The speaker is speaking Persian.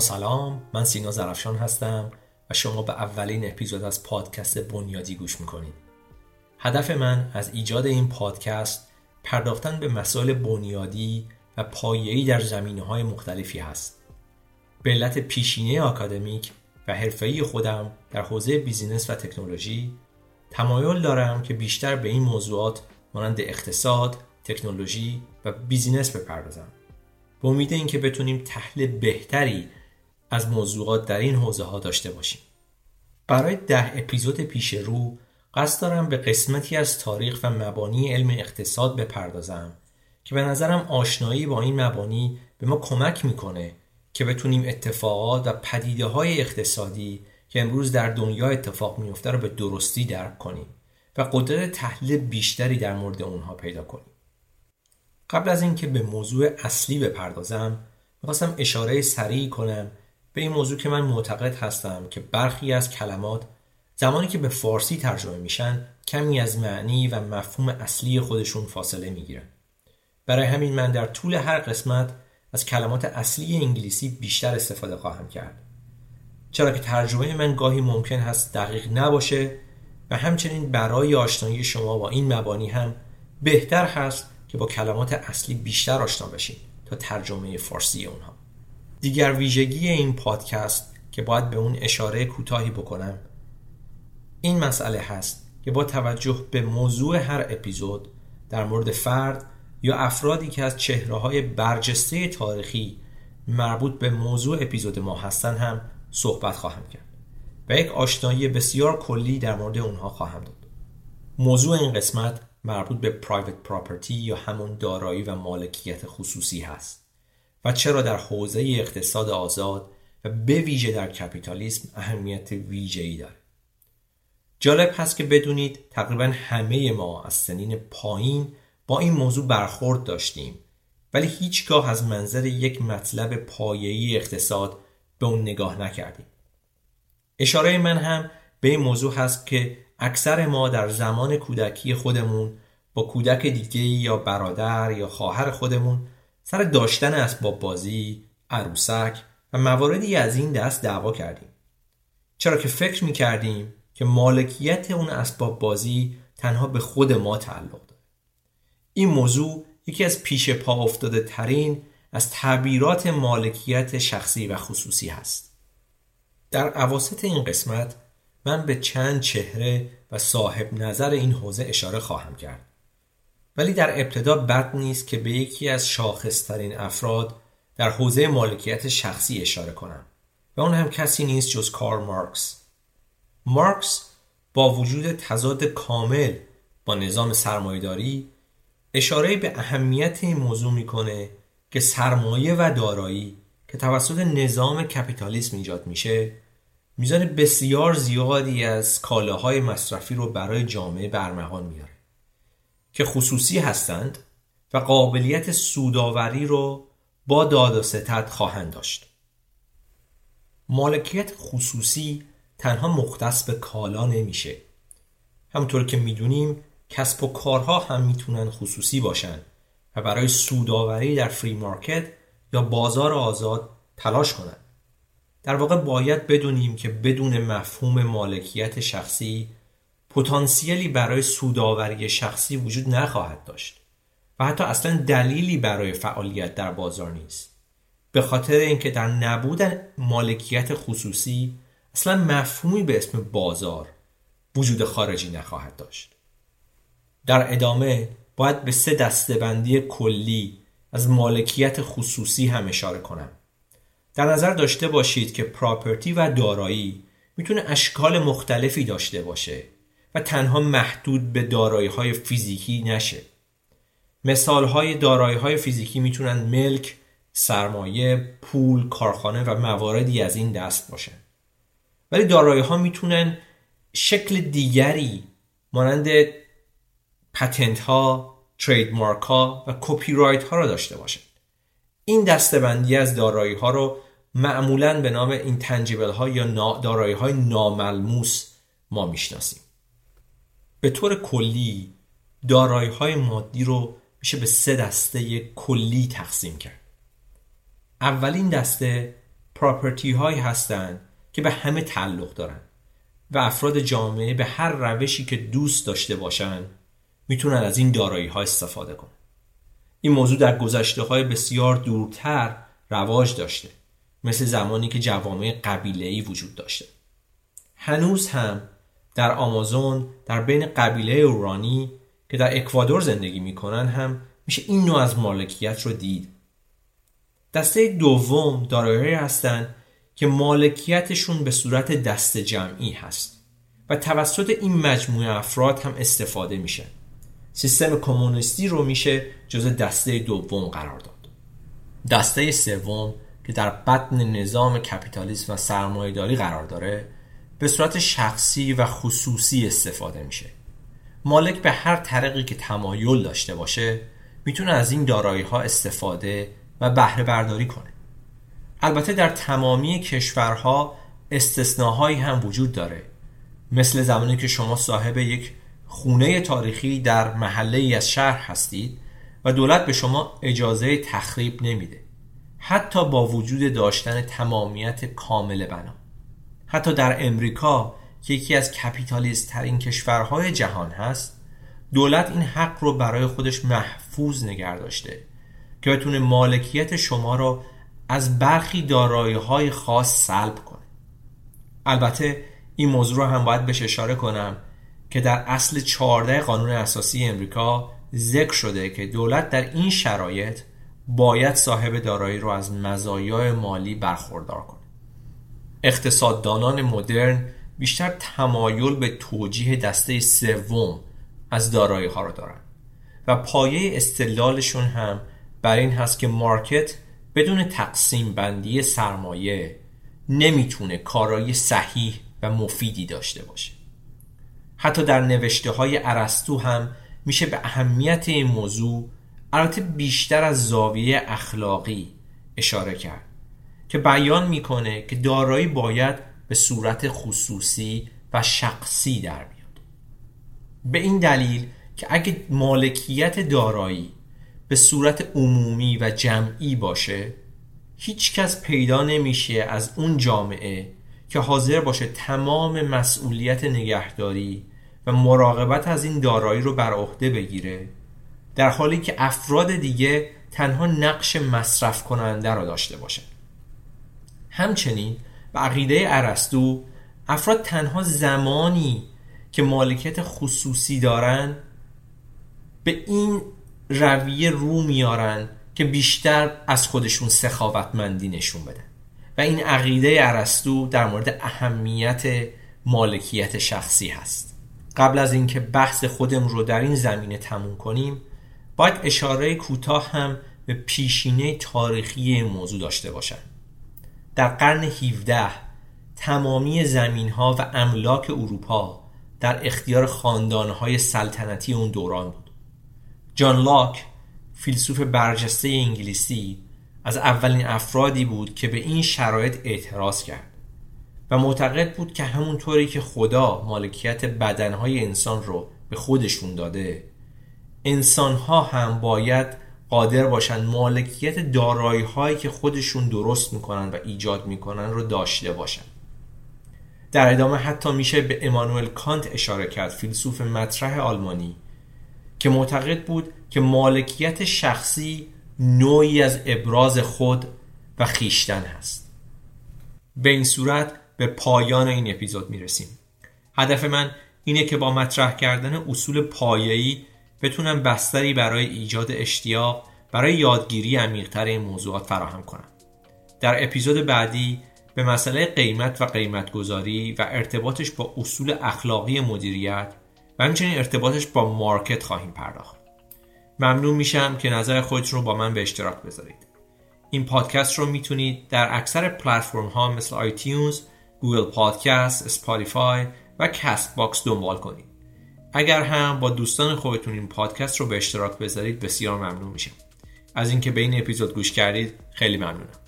سلام من سینا زرفشان هستم و شما به اولین اپیزود از پادکست بنیادی گوش می‌کنید. هدف من از ایجاد این پادکست پرداختن به مسائل بنیادی و پایه‌ای در زمینه های مختلفی هست. به علت پیشینه آکادمیک و حرفه‌ای خودم در حوزه business و تکنولوژی تمایل دارم که بیشتر به این موضوعات مانند اقتصاد، تکنولوژی و business بپردازم. به امید اینکه بتونیم تحلیل بهتری از موضوعات در این حوزه ها داشته باشیم. برای ده اپیزود پیش رو قصد دارم به قسمتی از تاریخ و مبانی علم اقتصاد بپردازم که به نظرم آشنایی با این مبانی به ما کمک می‌کنه که بتونیم اتفاقات و پدیده های اقتصادی که امروز در دنیا اتفاق میفته رو به درستی درک کنیم و قدرت تحلیل بیشتری در مورد اونها پیدا کنیم. قبل از اینکه به موضوع اصلی بپردازم می‌خواستم اشاره سریع کنم به این موضوع که من معتقد هستم که برخی از کلمات زمانی که به فارسی ترجمه میشن کمی از معنی و مفهوم اصلی خودشون فاصله می‌گیرن. برای همین من در طول هر قسمت از کلمات اصلی انگلیسی بیشتر استفاده خواهم کرد. چرا که ترجمه من گاهی ممکن هست دقیق نباشه و همچنین برای آشنایی شما با این مبانی هم بهتر هست که با کلمات اصلی بیشتر آشنا بشین تا ترجمه فارسی اونها. دیگر ویژگی این پادکست که باید به اون اشاره کوتاهی بکنم. این مسئله هست که با توجه به موضوع هر اپیزود در مورد فرد یا افرادی که از چهره های برجسته تاریخی مربوط به موضوع اپیزود ما هستن هم صحبت خواهم کرد و یک آشنایی بسیار کلی در مورد اونها خواهم داد. موضوع این قسمت مربوط به پرایوت پراپرتی یا همون دارایی و مالکیت خصوصی هست. و چرا در حوزه اقتصاد آزاد و به ویژه در کپیتالیسم اهمیت ویژه‌ای داره؟ جالب هست که بدونید تقریبا همه ما از سنین پایین با این موضوع برخورد داشتیم ولی هیچگاه از منظر یک مطلب پایه‌ای اقتصاد به اون نگاه نکردیم. اشاره من هم به این موضوع هست که اکثر ما در زمان کودکی خودمون با کودک دیگه یا برادر یا خواهر خودمون سر داشتن اسباب بازی، عروسک و مواردی از این دست دعوا کردیم. چرا که فکر می کردیم که مالکیت اون اسباب بازی تنها به خود ما تعلق داره. این موضوع یکی از پیش پا افتاده ترین از تعبیرات مالکیت شخصی و خصوصی هست. در عواست این قسمت من به چند چهره و صاحب نظر این حوزه اشاره خواهم کرد. ولی در ابتدا بد نیست که به یکی از شاخصترین افراد در حوزه مالکیت شخصی اشاره کنم و اون هم کسی نیست جز کار مارکس. مارکس با وجود تضاد کامل با نظام سرمایهداری اشاره به اهمیت این موضوع می‌کنه که سرمایه و دارایی که توسط نظام کپیتالیسم ایجاد میشه میزان بسیار زیادی از کالاهای مصرفی رو برای جامعه برمغان میاره که خصوصی هستند و قابلیت سوداوری رو با داد و ستد خواهند داشت مالکیت خصوصی تنها مختص به کالا نمیشه همونطور که می‌دونیم کسب و کارها هم می‌تونن خصوصی باشن و برای سوداوری در فری مارکت یا بازار آزاد تلاش کنند. در واقع باید بدونیم که بدون مفهوم مالکیت شخصی پتانسیلی برای سوداوری شخصی وجود نخواهد داشت و حتی اصلا دلیلی برای فعالیت در بازار نیست. به خاطر اینکه در نبود مالکیت خصوصی اصلا مفهومی به اسم بازار وجود خارجی نخواهد داشت. در ادامه باید به سه دستبندی کلی از مالکیت خصوصی هم اشاره کنم. در نظر داشته باشید که پراپرتی و دارایی می‌تونه اشکال مختلفی داشته باشه. و تنها محدود به دارایی های فیزیکی نشه. مثال های دارایی های فیزیکی می‌تونن ملک، سرمایه، پول، کارخانه و مواردی از این دست باشن ولی دارایی ها می‌تونن شکل دیگری مانند پتنت ها، ترید مارک ها و کپی رایت ها را داشته باشن. این دستبندی از دارایی ها رو معمولا به نام این ها یا دارایی های ناملموس ما می‌شناسیم. به طور کلی دارایی های مادی رو میشه به سه دسته کلی تقسیم کرد. اولین دسته پراپرتی هایی هستند که به همه تعلق دارن و افراد جامعه به هر روشی که دوست داشته باشن می‌تونن از این دارایی ها استفاده کنن. این موضوع در گذشته های بسیار دورتر رواج داشته مثل زمانی که جوامع قبیله وجود داشته. هنوز هم در آمازون در بین قبیله اورانی که در اکوادور زندگی می‌کنن هم میشه این نوع از مالکیت رو دید. دسته دوم دارایی هستند که مالکیتشون به صورت دست جمعی هست و توسط این مجموعه افراد هم استفاده میشه. سیستم کمونیستی رو میشه جز دسته دوم قرار داد. دسته سوم که در بطن نظام کپیتالیسم و سرمایهداری قرار داره به صورت شخصی و خصوصی استفاده میشه. مالک به هر طریقی که تمایل داشته باشه می‌تونه از این دارایی ها استفاده و بهره برداری کنه. البته در تمامی کشورها استثناهایی هم وجود داره. مثل زمانی که شما صاحب یک خونه تاریخی در محله ای از شهر هستید و دولت به شما اجازه تخریب نمیده. حتی با وجود داشتن تمامیت کامل بنا. حتی در امریکا که یکی از کپیتالیست ترین کشورهای جهان هست دولت این حق رو برای خودش محفوظ نگه داشته که بتونه مالکیت شما را از برخی دارایی های خاص سلب کنه. البته این موضوع رو هم باید بهش اشاره کنم که در اصل 14 قانون اساسی امریکا ذکر شده که دولت در این شرایط باید صاحب دارایی رو از مزایای مالی برخوردار کنه. اقتصاددانان مدرن بیشتر تمایل به توجیه دسته سوم از دارایی ها رو دارن و پایه استدلالشون هم بر این هست که مارکت بدون تقسیم بندی سرمایه نمی‌تونه کارایی صحیح و مفیدی داشته باشه. حتی در نوشته های عرستو هم میشه به اهمیت این موضوع البته بیشتر از زاویه اخلاقی اشاره کرد. که بیان می‌کنه که دارایی باید به صورت خصوصی و شخصی در بیاد. به این دلیل که اگه مالکیت دارایی به صورت عمومی و جمعی باشه هیچ کس پیدا نمیشه از اون جامعه که حاضر باشه تمام مسئولیت نگهداری و مراقبت از این دارایی رو بر عهده بگیره در حالی که افراد دیگه تنها نقش مصرف کننده را داشته باشند همچنین به عقیده ارسطو افراد تنها زمانی که مالکیت خصوصی دارن به این رویه رو میارن که بیشتر از خودشون سخاوتمندی نشون بدن. و این عقیده ارسطو در مورد اهمیت مالکیت شخصی هست. قبل از اینکه بحث خودم رو در این زمینه تموم کنیم باید اشاره کوتاه هم به پیشینه تاریخی موضوع داشته باشند در قرن 17 تمامی زمین ها و املاک اروپا در اختیار خاندانهای سلطنتی اون دوران بود. جان لاک فیلسوف برجسته انگلیسی از اولین افرادی بود که به این شرایط اعتراض کرد و معتقد بود که همونطوری که خدا مالکیت بدنهای انسان رو به خودشون داده انسانها هم باید قادر باشن مالکیت دارایی هایی که خودشون درست می‌کنن و ایجاد می‌کنن رو داشته باشن. در ادامه حتی میشه به امانوئل کانت اشاره کرد فیلسوف مطرح آلمانی که معتقد بود که مالکیت شخصی نوعی از ابراز خود و خیشتن هست. به این صورت به پایان این اپیزود می‌رسیم. هدف من اینه که با مطرح کردن اصول پایه‌ای بتونم بستری برای ایجاد اشتیاق برای یادگیری عمیقتر این موضوعات فراهم کنم. در اپیزود بعدی به مسئله قیمت و قیمتگذاری و ارتباطش با اصول اخلاقی مدیریت و همچنین ارتباطش با مارکت خواهیم پرداخت. ممنون میشم که نظر خودتون رو با من به اشتراک بذارید. این پادکست رو می‌تونید در اکثر پلتفرم ها مثل آیتیونز، Google Podcast، Spotify و Castbox دنبال کنید. اگر هم با دوستان خودتون این پادکست رو به اشتراک بذارید بسیار ممنون میشم. از اینکه به این اپیزود گوش کردید خیلی ممنونم.